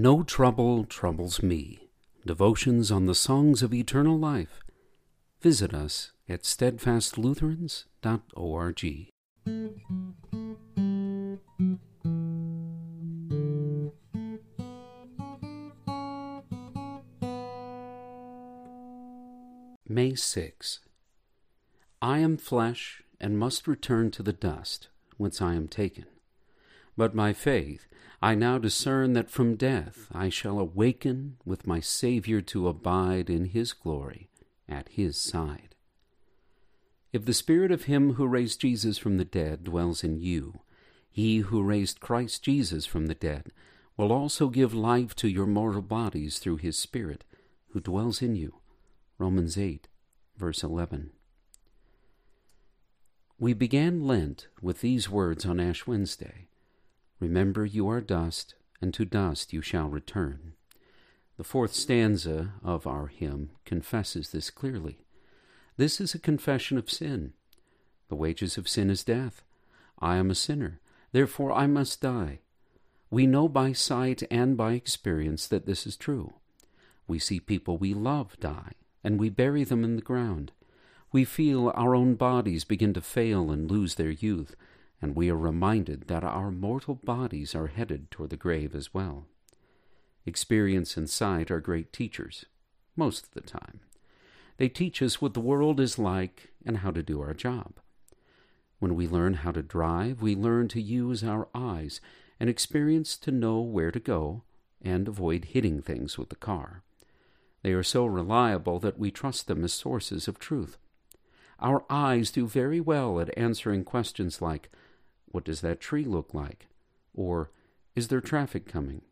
No trouble troubles me. Devotions on the songs of eternal life. Visit us at steadfastlutherans.org. May 6. I am flesh and must return to the dust whence I am taken. But by faith I now discern that from death I shall awaken with my Saviour to abide in his glory at his side. If the Spirit of him who raised Jesus from the dead dwells in you, he who raised Christ Jesus from the dead will also give life to your mortal bodies through his Spirit who dwells in you. Romans 8, verse 11. We began Lent with these words on Ash Wednesday. Remember you are dust, and to dust you shall return. The fourth stanza of our hymn confesses this clearly. This is a confession of sin. The wages of sin is death. I am a sinner, therefore I must die. We know by sight and by experience that this is true. We see people we love die, and we bury them in the ground. We feel our own bodies begin to fail and lose their youth, and we are reminded that our mortal bodies are headed toward the grave as well. Experience and sight are great teachers, most of the time. They teach us what the world is like and how to do our job. When we learn how to drive, we learn to use our eyes and experience to know where to go and avoid hitting things with the car. They are so reliable that we trust them as sources of truth. Our eyes do very well at answering questions like, what does that tree look like? Or, is there traffic coming?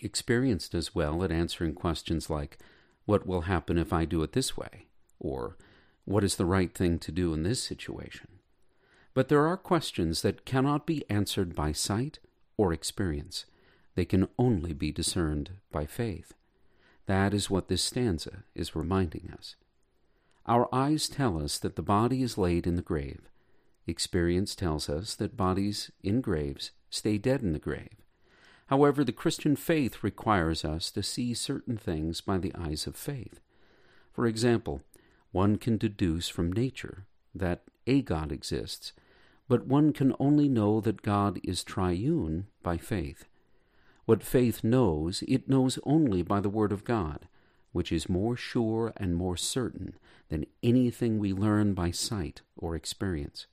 Experienced as well at answering questions like, What will happen if I do it this way? Or, What is the right thing to do in this situation? But there are questions that cannot be answered by sight or experience. They can only be discerned by faith. That is what this stanza is reminding us. Our eyes tell us that the body is laid in the grave, Experience tells us that bodies in graves stay dead in the grave. However, the Christian faith requires us to see certain things by the eyes of faith. For example, one can deduce from nature that a God exists, but one can only know that God is triune by faith. What faith knows, it knows only by the Word of God, which is more sure and more certain than anything we learn by sight or experience.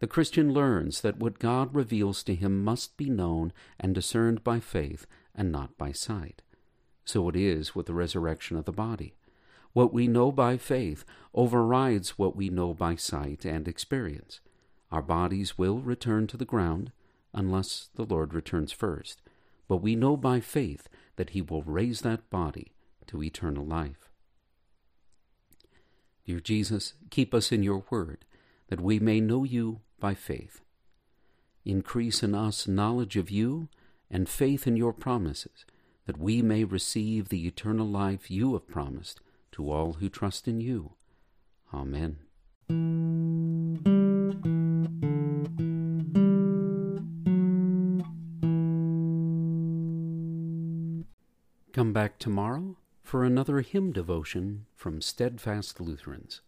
The Christian learns that what God reveals to him must be known and discerned by faith and not by sight. So it is with the resurrection of the body. What we know by faith overrides what we know by sight and experience. Our bodies will return to the ground unless the Lord returns first, but we know by faith that He will raise that body to eternal life. Dear Jesus, keep us in your word, that we may know you by faith. Increase in us knowledge of you and faith in your promises, that we may receive the eternal life you have promised to all who trust in you. Amen. Come back tomorrow for another hymn devotion from Steadfast Lutherans.